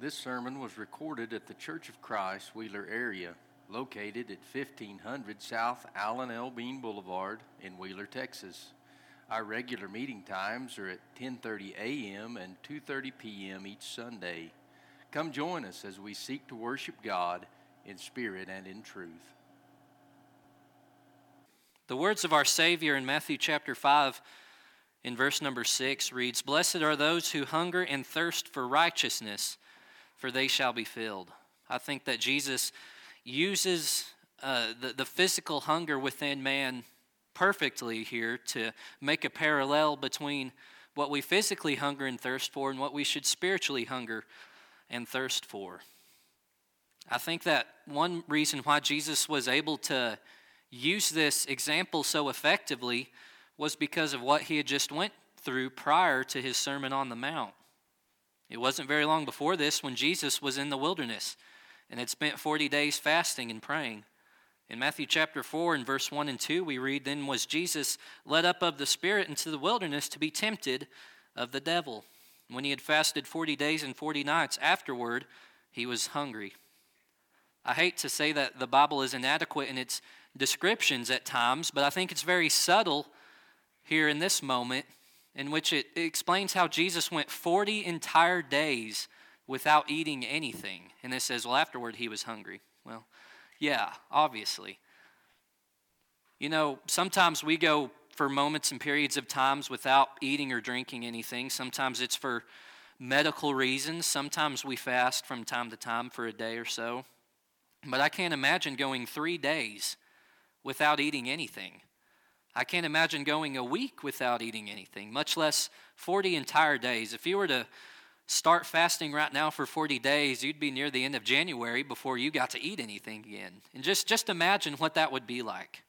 This sermon was recorded at the Church of Christ Wheeler area, located at 1500 South Alan L. Bean Boulevard in Wheeler, Texas. Our regular meeting times are at 10:30 a.m. and 2:30 p.m. each Sunday. Come join us as we seek to worship God in spirit and in truth. The words of our Savior in Matthew chapter 5 in verse number 6 reads, Blessed are those who hunger and thirst for righteousness, for they shall be filled. I think that Jesus uses uh, the, the physical hunger within man perfectly here to make a parallel between what we physically hunger and thirst for and what we should spiritually hunger and thirst for. I think that one reason why Jesus was able to use this example so effectively was because of what he had just went through prior to his sermon on the mount. It wasn't very long before this when Jesus was in the wilderness and had spent 40 days fasting and praying. In Matthew chapter 4 and verse 1 and 2 we read then was Jesus led up of the spirit into the wilderness to be tempted of the devil. When he had fasted 40 days and 40 nights afterward he was hungry. I hate to say that the Bible is inadequate in its descriptions at times, but I think it's very subtle here in this moment in which it explains how Jesus went 40 entire days without eating anything. And it says, well, afterward he was hungry. Well, yeah, obviously. You know, sometimes we go for moments and periods of times without eating or drinking anything. Sometimes it's for medical reasons. Sometimes we fast from time to time for a day or so. But I can't imagine going three days without eating anything. I can't imagine going a week without eating anything, much less 40 entire days. If you were to start fasting right now for 40 days, you'd be near the end of January before you got to eat anything again. And just, just imagine what that would be like.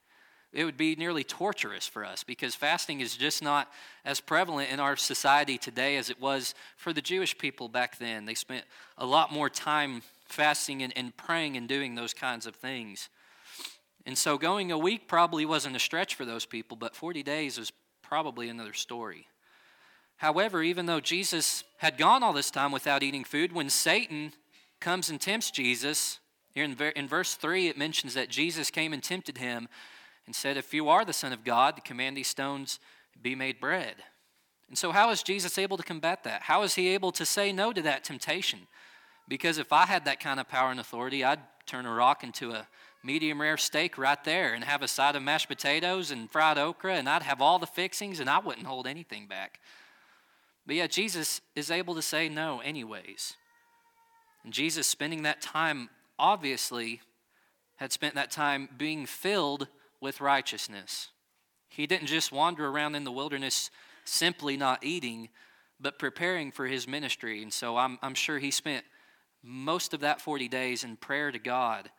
It would be nearly torturous for us because fasting is just not as prevalent in our society today as it was for the Jewish people back then. They spent a lot more time fasting and, and praying and doing those kinds of things. And so going a week probably wasn't a stretch for those people, but 40 days is probably another story. However, even though Jesus had gone all this time without eating food, when Satan comes and tempts Jesus, here in, in verse 3, it mentions that Jesus came and tempted him and said, If you are the Son of God, command these stones be made bread. And so, how is Jesus able to combat that? How is he able to say no to that temptation? Because if I had that kind of power and authority, I'd turn a rock into a medium rare steak right there and have a side of mashed potatoes and fried okra, and I'd have all the fixings and I wouldn't hold anything back. But yet, Jesus is able to say no, anyways. And Jesus, spending that time, obviously, had spent that time being filled with righteousness. He didn't just wander around in the wilderness simply not eating, but preparing for his ministry. And so I'm, I'm sure he spent most of that 40 days in prayer to God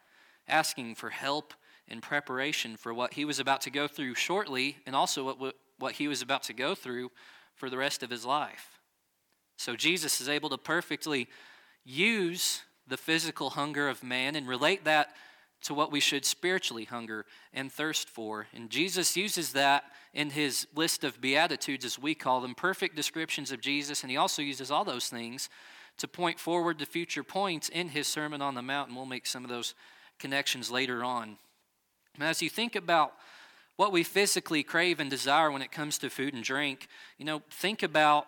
asking for help in preparation for what he was about to go through shortly and also what, what he was about to go through for the rest of his life. So Jesus is able to perfectly use the physical hunger of man and relate that to what we should spiritually hunger and thirst for. And Jesus uses that in his list of Beatitudes, as we call them, perfect descriptions of Jesus. And he also uses all those things to point forward to future points in his Sermon on the Mount. And we'll make some of those connections later on. As you think about what we physically crave and desire when it comes to food and drink, you know, think about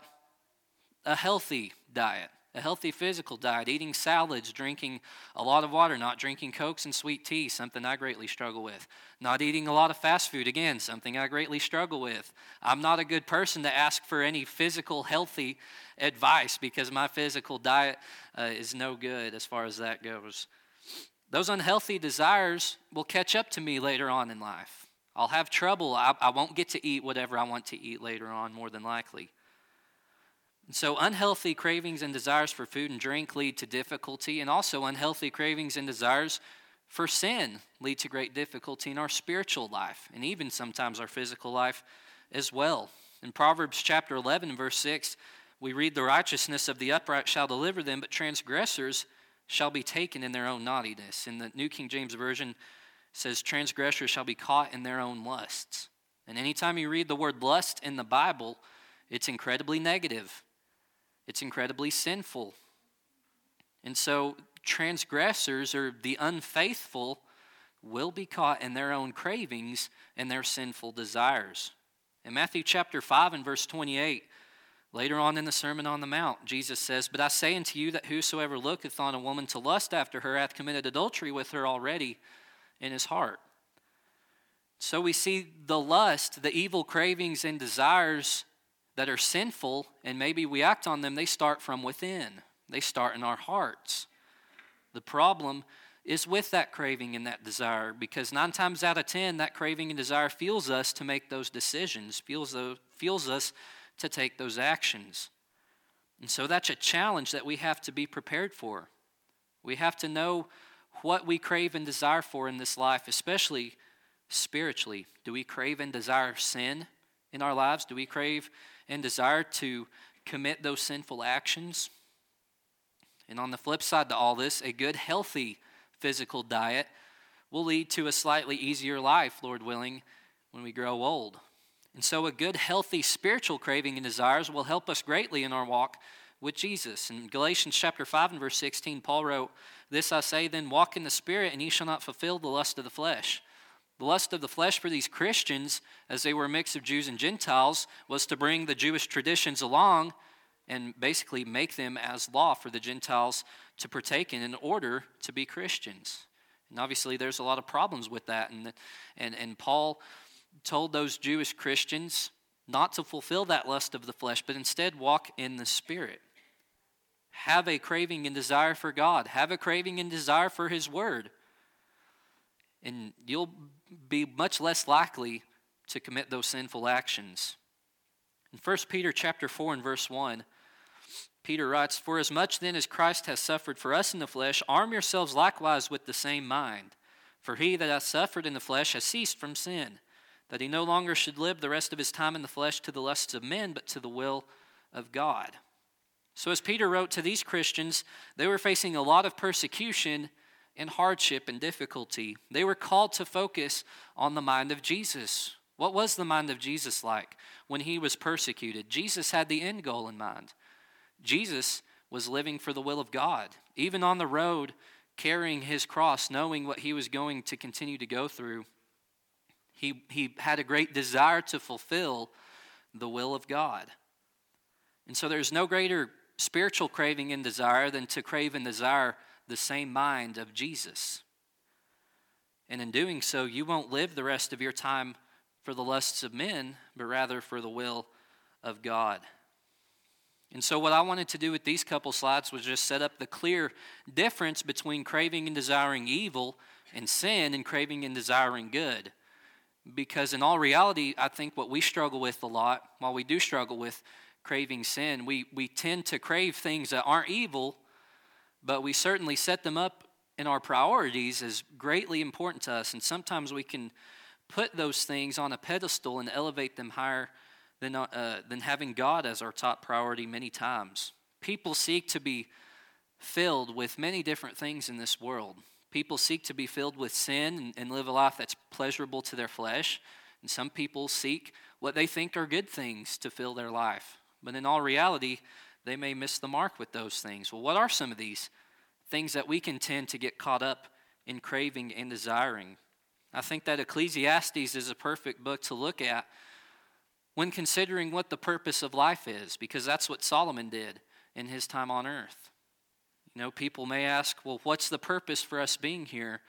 a healthy diet, a healthy physical diet, eating salads, drinking a lot of water, not drinking cokes and sweet tea, something I greatly struggle with. Not eating a lot of fast food, again, something I greatly struggle with. I'm not a good person to ask for any physical healthy advice because my physical diet uh, is no good as far as that goes. Those unhealthy desires will catch up to me later on in life. I'll have trouble. I, I won't get to eat whatever I want to eat later on, more than likely. And so, unhealthy cravings and desires for food and drink lead to difficulty, and also unhealthy cravings and desires for sin lead to great difficulty in our spiritual life, and even sometimes our physical life as well. In Proverbs chapter 11, verse 6, we read, The righteousness of the upright shall deliver them, but transgressors shall be taken in their own naughtiness. In the New King James Version, says, transgressors shall be caught in their own lusts. And anytime you read the word lust in the Bible, it's incredibly negative, it's incredibly sinful. And so transgressors or the unfaithful will be caught in their own cravings and their sinful desires. In Matthew chapter 5 and verse 28, later on in the Sermon on the Mount, Jesus says, But I say unto you that whosoever looketh on a woman to lust after her hath committed adultery with her already in his heart. So we see the lust, the evil cravings and desires that are sinful, and maybe we act on them, they start from within. They start in our hearts. The problem is with that craving and that desire because nine times out of ten, that craving and desire fuels us to make those decisions, fuels, the, fuels us to take those actions. And so that's a challenge that we have to be prepared for. We have to know what we crave and desire for in this life, especially spiritually. Do we crave and desire sin in our lives? Do we crave and desire to commit those sinful actions? And on the flip side to all this, a good, healthy physical diet will lead to a slightly easier life, Lord willing, when we grow old. And so, a good, healthy spiritual craving and desires will help us greatly in our walk with Jesus. In Galatians chapter 5 and verse 16, Paul wrote, This I say then, walk in the Spirit, and ye shall not fulfill the lust of the flesh. The lust of the flesh for these Christians, as they were a mix of Jews and Gentiles, was to bring the Jewish traditions along and basically make them as law for the Gentiles to partake in in order to be Christians. And obviously, there's a lot of problems with that. And, and, and Paul told those Jewish Christians not to fulfill that lust of the flesh, but instead walk in the Spirit. Have a craving and desire for God, have a craving and desire for His Word. And you'll be much less likely to commit those sinful actions. In 1 Peter chapter 4 and verse 1, Peter writes, For as much then as Christ has suffered for us in the flesh, arm yourselves likewise with the same mind. For he that hath suffered in the flesh has ceased from sin, that he no longer should live the rest of his time in the flesh to the lusts of men, but to the will of God. So, as Peter wrote to these Christians, they were facing a lot of persecution and hardship and difficulty. They were called to focus on the mind of Jesus. What was the mind of Jesus like when he was persecuted? Jesus had the end goal in mind. Jesus was living for the will of God, even on the road, carrying his cross, knowing what he was going to continue to go through. He, he had a great desire to fulfill the will of God. And so there's no greater spiritual craving and desire than to crave and desire the same mind of Jesus. And in doing so, you won't live the rest of your time for the lusts of men, but rather for the will of God. And so, what I wanted to do with these couple slides was just set up the clear difference between craving and desiring evil and sin and craving and desiring good. Because, in all reality, I think what we struggle with a lot, while we do struggle with craving sin, we, we tend to crave things that aren't evil, but we certainly set them up in our priorities as greatly important to us. And sometimes we can put those things on a pedestal and elevate them higher than, uh, than having God as our top priority many times. People seek to be filled with many different things in this world. People seek to be filled with sin and, and live a life that's pleasurable to their flesh. And some people seek what they think are good things to fill their life. But in all reality, they may miss the mark with those things. Well, what are some of these things that we can tend to get caught up in craving and desiring? I think that Ecclesiastes is a perfect book to look at when considering what the purpose of life is, because that's what Solomon did in his time on earth. You know, people may ask, well, what's the purpose for us being here?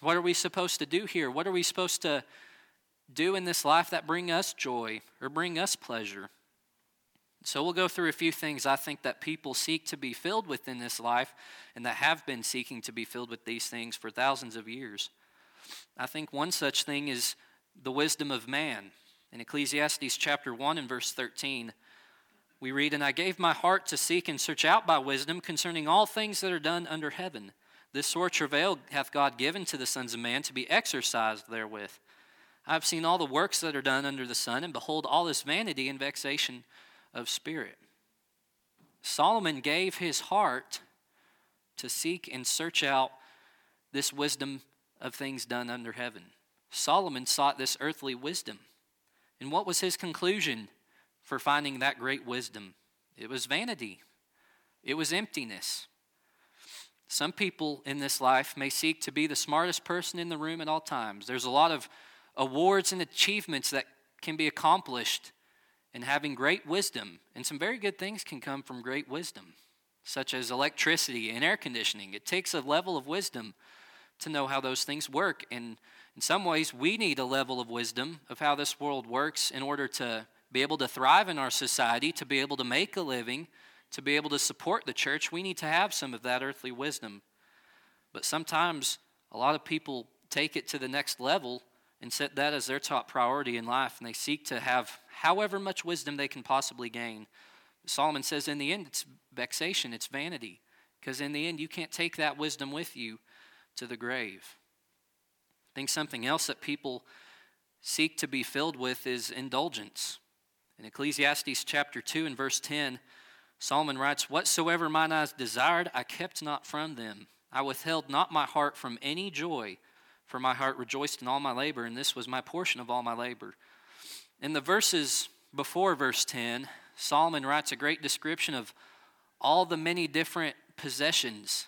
What are we supposed to do here? What are we supposed to do in this life that bring us joy or bring us pleasure? So we'll go through a few things I think that people seek to be filled with in this life and that have been seeking to be filled with these things for thousands of years. I think one such thing is the wisdom of man. In Ecclesiastes chapter 1 and verse 13, we read, And I gave my heart to seek and search out by wisdom concerning all things that are done under heaven. This sore travail hath God given to the sons of man to be exercised therewith. I have seen all the works that are done under the sun, and behold, all this vanity and vexation of spirit. Solomon gave his heart to seek and search out this wisdom of things done under heaven. Solomon sought this earthly wisdom. And what was his conclusion for finding that great wisdom? It was vanity, it was emptiness. Some people in this life may seek to be the smartest person in the room at all times. There's a lot of awards and achievements that can be accomplished in having great wisdom, and some very good things can come from great wisdom, such as electricity and air conditioning. It takes a level of wisdom to know how those things work, and in some ways, we need a level of wisdom of how this world works in order to be able to thrive in our society, to be able to make a living, to be able to support the church, we need to have some of that earthly wisdom. But sometimes a lot of people take it to the next level and set that as their top priority in life, and they seek to have however much wisdom they can possibly gain. Solomon says, in the end, it's vexation, it's vanity, because in the end, you can't take that wisdom with you to the grave. I think something else that people seek to be filled with is indulgence. In Ecclesiastes chapter 2 and verse 10, Solomon writes, Whatsoever mine eyes desired, I kept not from them. I withheld not my heart from any joy, for my heart rejoiced in all my labor, and this was my portion of all my labor. In the verses before verse 10, Solomon writes a great description of all the many different possessions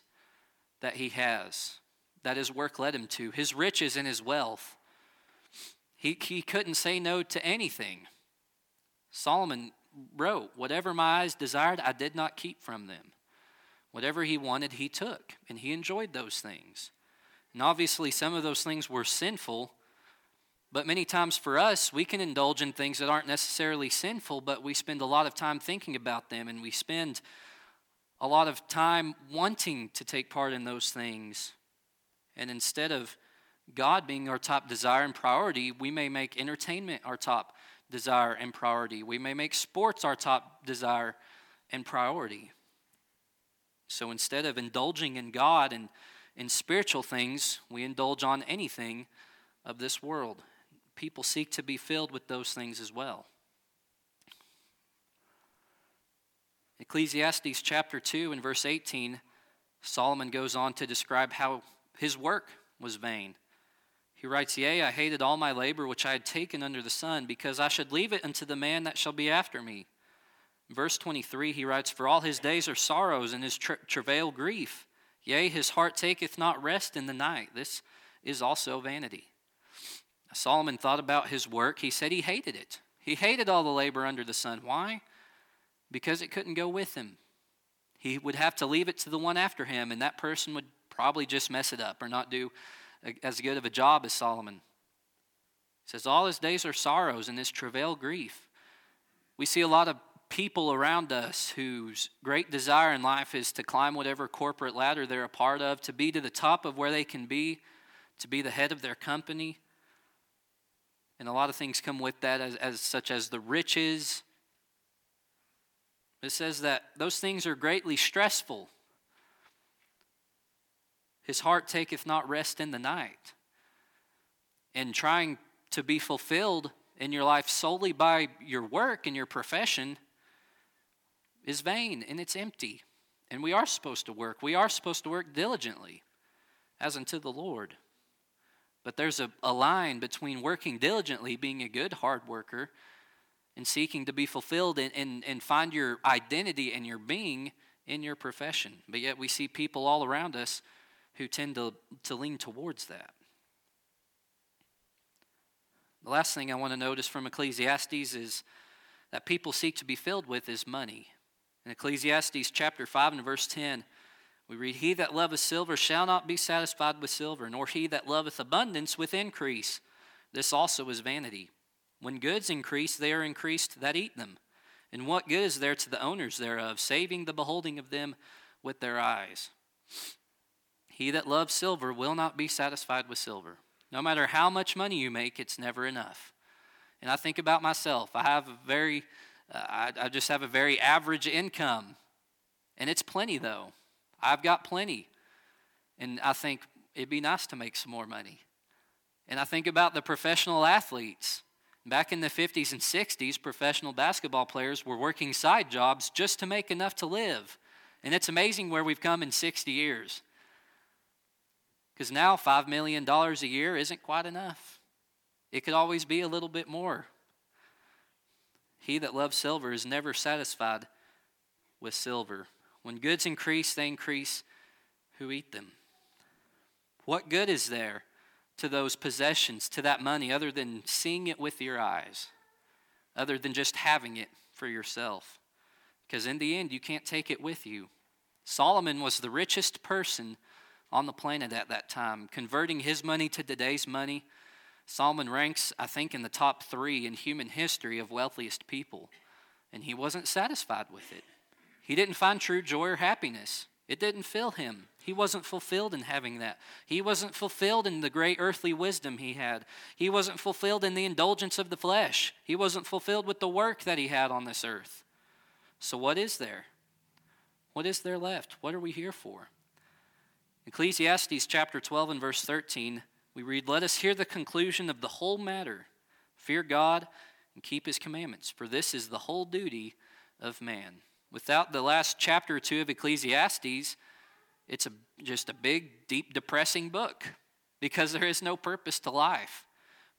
that he has, that his work led him to, his riches and his wealth. He, he couldn't say no to anything. Solomon wrote, Whatever my eyes desired, I did not keep from them. Whatever he wanted, he took, and he enjoyed those things. And obviously, some of those things were sinful, but many times for us, we can indulge in things that aren't necessarily sinful, but we spend a lot of time thinking about them, and we spend a lot of time wanting to take part in those things. And instead of God being our top desire and priority, we may make entertainment our top desire and priority. We may make sports our top desire and priority. So instead of indulging in God and in spiritual things, we indulge on anything of this world. People seek to be filled with those things as well. Ecclesiastes chapter 2 and verse 18, Solomon goes on to describe how his work was vain. He writes, Yea, I hated all my labor which I had taken under the sun, because I should leave it unto the man that shall be after me. verse 23, he writes, For all his days are sorrows, and his tra- travail grief. Yea, his heart taketh not rest in the night. This is also vanity. Solomon thought about his work. He said he hated it. He hated all the labor under the sun. Why? Because it couldn't go with him. He would have to leave it to the one after him, and that person would probably just mess it up or not do as good of a job as Solomon. He says, All his days are sorrows and his travail grief. We see a lot of people around us whose great desire in life is to climb whatever corporate ladder they're a part of, to be to the top of where they can be, to be the head of their company. And a lot of things come with that, as, as such as the riches. It says that those things are greatly stressful. His heart taketh not rest in the night. And trying to be fulfilled in your life solely by your work and your profession is vain and it's empty. And we are supposed to work. We are supposed to work diligently as unto the Lord. But there's a, a line between working diligently, being a good hard worker, and seeking to be fulfilled and, and, and find your identity and your being in your profession. But yet we see people all around us who tend to, to lean towards that. The last thing I want to notice from Ecclesiastes is that people seek to be filled with is money. In Ecclesiastes chapter 5 and verse 10, we read, He that loveth silver shall not be satisfied with silver, nor he that loveth abundance with increase. This also is vanity. When goods increase, they are increased that eat them. And what good is there to the owners thereof, saving the beholding of them with their eyes? He that loves silver will not be satisfied with silver. No matter how much money you make, it's never enough. And I think about myself. I have a very, uh, I, I just have a very average income. And it's plenty, though. I've got plenty. And I think it'd be nice to make some more money. And I think about the professional athletes. Back in the 50s and 60s, professional basketball players were working side jobs just to make enough to live. And it's amazing where we've come in 60 years. Because now $5 million a year isn't quite enough. It could always be a little bit more. He that loves silver is never satisfied with silver. When goods increase, they increase who eat them. What good is there to those possessions, to that money, other than seeing it with your eyes, other than just having it for yourself? Because in the end, you can't take it with you. Solomon was the richest person on the planet at that time. Converting his money to today's money, Solomon ranks, I think, in the top three in human history of wealthiest people. And he wasn't satisfied with it. He didn't find true joy or happiness. It didn't fill him. He wasn't fulfilled in having that. He wasn't fulfilled in the great earthly wisdom he had. He wasn't fulfilled in the indulgence of the flesh. He wasn't fulfilled with the work that he had on this earth. So, what is there? What is there left? What are we here for? Ecclesiastes chapter 12 and verse 13, we read, Let us hear the conclusion of the whole matter. Fear God and keep his commandments, for this is the whole duty of man. Without the last chapter or two of Ecclesiastes, it's a, just a big, deep, depressing book because there is no purpose to life.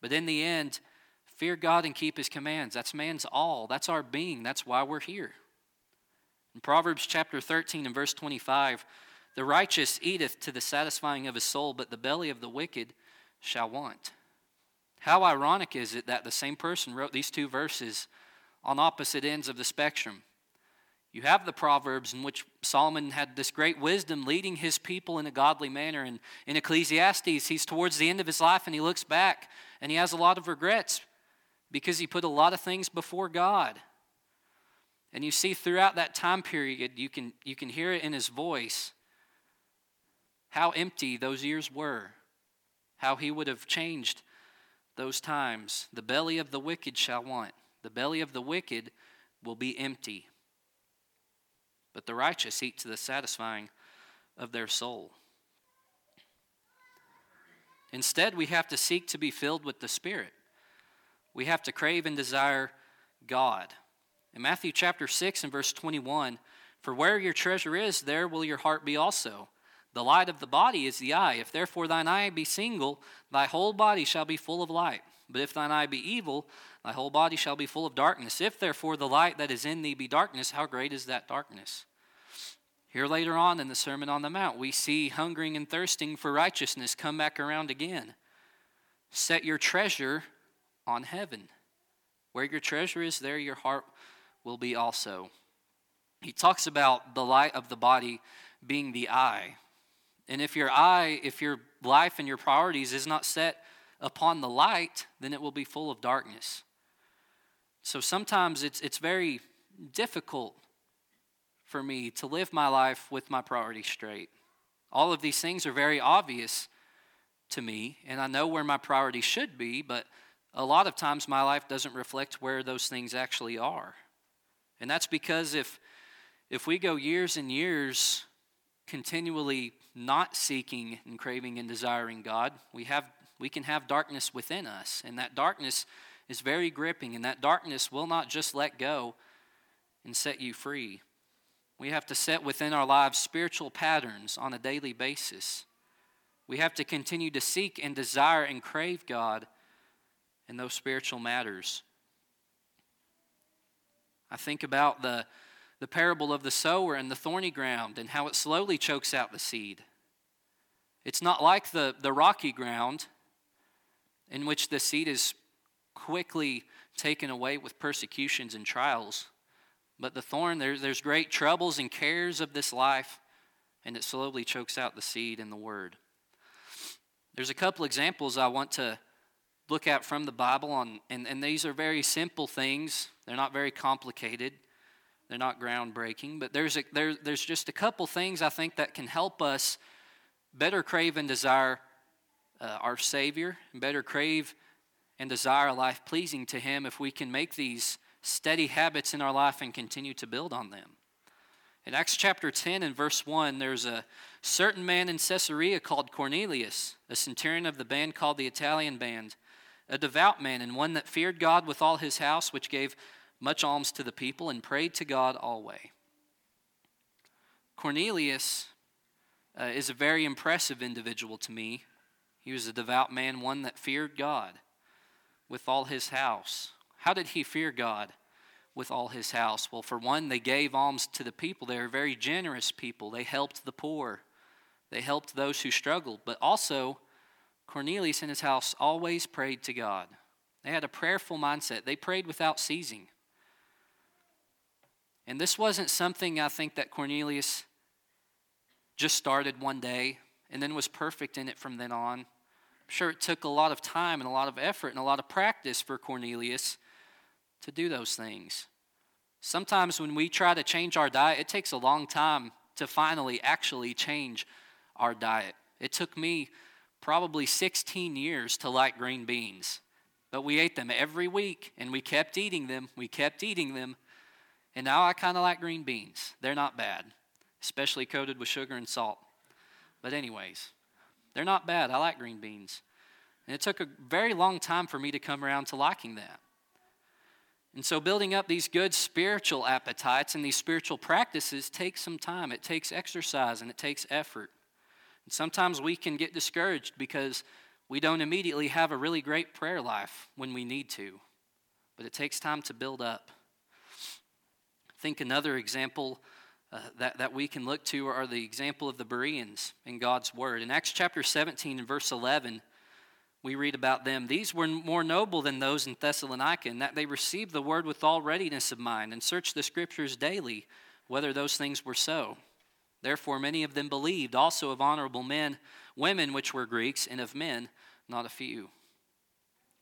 But in the end, fear God and keep his commands. That's man's all. That's our being. That's why we're here. In Proverbs chapter 13 and verse 25, the righteous eateth to the satisfying of his soul, but the belly of the wicked shall want. How ironic is it that the same person wrote these two verses on opposite ends of the spectrum? You have the Proverbs in which Solomon had this great wisdom leading his people in a godly manner. And in Ecclesiastes, he's towards the end of his life and he looks back and he has a lot of regrets because he put a lot of things before God. And you see throughout that time period, you can, you can hear it in his voice how empty those years were, how he would have changed those times. The belly of the wicked shall want, the belly of the wicked will be empty. But the righteous eat to the satisfying of their soul. Instead, we have to seek to be filled with the Spirit. We have to crave and desire God. In Matthew chapter 6 and verse 21, for where your treasure is, there will your heart be also. The light of the body is the eye. If therefore thine eye be single, thy whole body shall be full of light. But if thine eye be evil, thy whole body shall be full of darkness. If therefore the light that is in thee be darkness, how great is that darkness? Here later on in the Sermon on the Mount, we see hungering and thirsting for righteousness come back around again. Set your treasure on heaven. Where your treasure is, there your heart will be also. He talks about the light of the body being the eye. And if your eye, if your life and your priorities is not set upon the light, then it will be full of darkness. So sometimes it's, it's very difficult for me to live my life with my priorities straight. All of these things are very obvious to me, and I know where my priorities should be, but a lot of times my life doesn't reflect where those things actually are. And that's because if, if we go years and years continually not seeking and craving and desiring God, we, have, we can have darkness within us. And that darkness is very gripping, and that darkness will not just let go and set you free. We have to set within our lives spiritual patterns on a daily basis. We have to continue to seek and desire and crave God in those spiritual matters. I think about the the parable of the sower and the thorny ground and how it slowly chokes out the seed. It's not like the, the rocky ground in which the seed is quickly taken away with persecutions and trials. But the thorn, there, there's great troubles and cares of this life, and it slowly chokes out the seed in the word. There's a couple examples I want to look at from the Bible, on, and, and these are very simple things. They're not very complicated. They're not groundbreaking, but there's, a, there, there's just a couple things I think that can help us better crave and desire uh, our Savior, and better crave and desire a life pleasing to Him if we can make these steady habits in our life and continue to build on them. In Acts chapter 10 and verse 1, there's a certain man in Caesarea called Cornelius, a centurion of the band called the Italian band, a devout man and one that feared God with all his house, which gave much alms to the people, and prayed to God always. Cornelius uh, is a very impressive individual to me. He was a devout man, one that feared God with all his house. How did he fear God with all his house? Well, for one, they gave alms to the people. They were very generous people. They helped the poor, they helped those who struggled, but also Cornelius and his house always prayed to God. They had a prayerful mindset, they prayed without ceasing. And this wasn't something I think that Cornelius just started one day and then was perfect in it from then on. I'm sure it took a lot of time and a lot of effort and a lot of practice for Cornelius to do those things. Sometimes when we try to change our diet, it takes a long time to finally actually change our diet. It took me probably 16 years to like green beans, but we ate them every week and we kept eating them. We kept eating them. And now I kind of like green beans. They're not bad, especially coated with sugar and salt. But, anyways, they're not bad. I like green beans. And it took a very long time for me to come around to liking that. And so, building up these good spiritual appetites and these spiritual practices takes some time. It takes exercise and it takes effort. And sometimes we can get discouraged because we don't immediately have a really great prayer life when we need to. But it takes time to build up. Think another example uh, that, that we can look to are the example of the Bereans in God's Word. In Acts chapter 17 and verse 11, we read about them. These were more noble than those in Thessalonica, in that they received the word with all readiness of mind and searched the scriptures daily whether those things were so. Therefore, many of them believed, also of honorable men, women which were Greeks, and of men, not a few.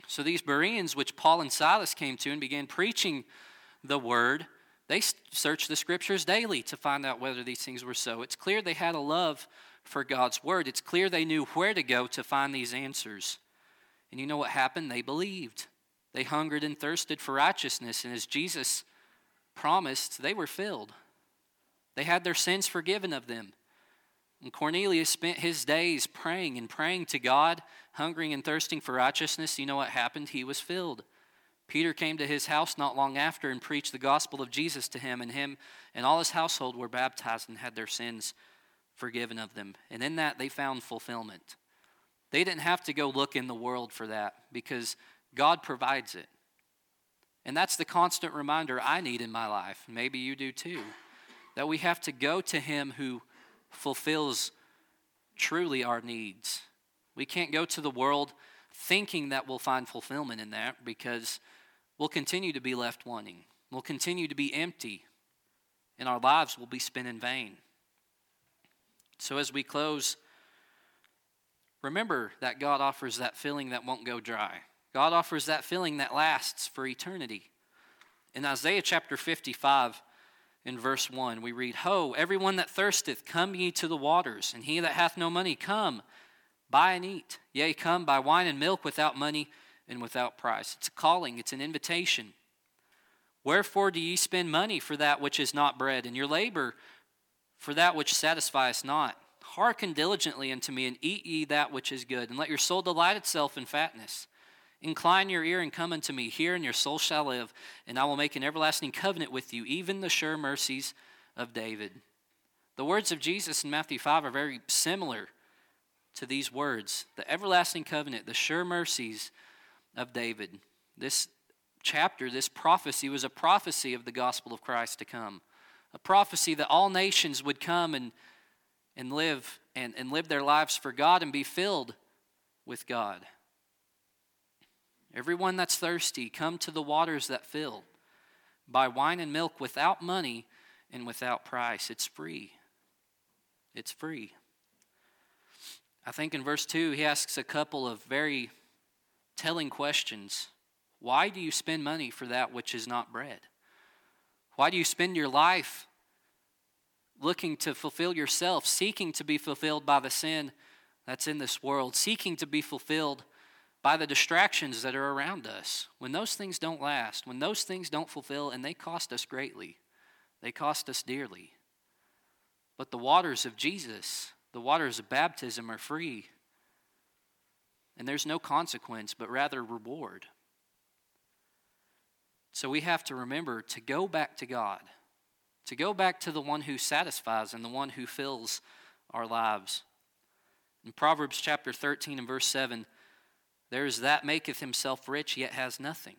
So these Bereans, which Paul and Silas came to and began preaching the word, they searched the scriptures daily to find out whether these things were so. It's clear they had a love for God's word. It's clear they knew where to go to find these answers. And you know what happened? They believed. They hungered and thirsted for righteousness, and as Jesus promised, they were filled. They had their sins forgiven of them. And Cornelius spent his days praying and praying to God, hungering and thirsting for righteousness. You know what happened? He was filled. Peter came to his house not long after and preached the gospel of Jesus to him, and him and all his household were baptized and had their sins forgiven of them. And in that they found fulfillment. They didn't have to go look in the world for that because God provides it. And that's the constant reminder I need in my life. Maybe you do too. That we have to go to Him who fulfills truly our needs. We can't go to the world thinking that we'll find fulfillment in that because we'll continue to be left wanting. We'll continue to be empty, and our lives will be spent in vain. So, as we close, Remember that God offers that filling that won't go dry. God offers that filling that lasts for eternity. In Isaiah chapter 55, in verse 1, we read, Ho, everyone that thirsteth, come ye to the waters, and he that hath no money, come, buy and eat. Yea, come, buy wine and milk without money and without price. It's a calling, it's an invitation. Wherefore do ye spend money for that which is not bread, and your labor for that which satisfieth not? Hearken diligently unto me, and eat ye that which is good, and let your soul delight itself in fatness. Incline your ear and come unto me. Hear, and your soul shall live, and I will make an everlasting covenant with you, even the sure mercies of David. The words of Jesus in Matthew 5 are very similar to these words the everlasting covenant, the sure mercies of David. This chapter, this prophecy, was a prophecy of the gospel of Christ to come, a prophecy that all nations would come and and live and, and live their lives for God and be filled with God. Everyone that's thirsty, come to the waters that fill. Buy wine and milk without money and without price. It's free. It's free. I think in verse 2, he asks a couple of very telling questions. Why do you spend money for that which is not bread? Why do you spend your life looking to fulfill yourself, seeking to be fulfilled by the sin that's in this world, seeking to be fulfilled by the distractions that are around us. When those things don't last, when those things don't fulfill, and they cost us greatly, they cost us dearly. But the waters of Jesus, the waters of baptism, are free. And there's no consequence, but rather reward. So we have to remember to go back to God to go back to the one who satisfies and the one who fills our lives. In Proverbs chapter 13 and verse 7, there is that maketh himself rich, yet has nothing.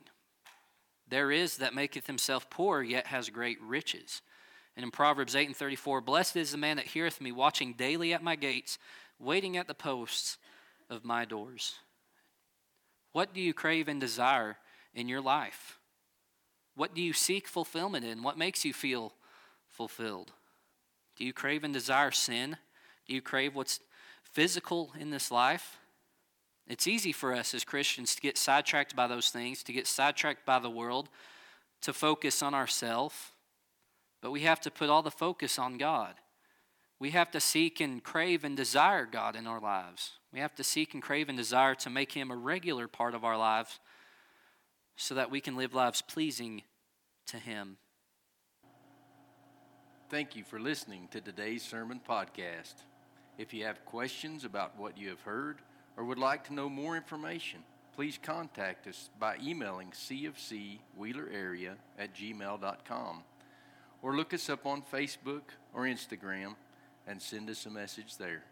There is that maketh himself poor, yet has great riches. And in Proverbs 8 and 34, blessed is the man that heareth me, watching daily at my gates, waiting at the posts of my doors. What do you crave and desire in your life? What do you seek fulfillment in? What makes you feel fulfilled? Do you crave and desire sin? Do you crave what's physical in this life? It's easy for us as Christians to get sidetracked by those things, to get sidetracked by the world, to focus on ourselves. But we have to put all the focus on God. We have to seek and crave and desire God in our lives. We have to seek and crave and desire to make Him a regular part of our lives so that we can live lives pleasing to Him. Thank you for listening to today's sermon podcast. If you have questions about what you have heard or would like to know more information, please contact us by emailing cfcwheelerarea at gmail.com or look us up on Facebook or Instagram and send us a message there.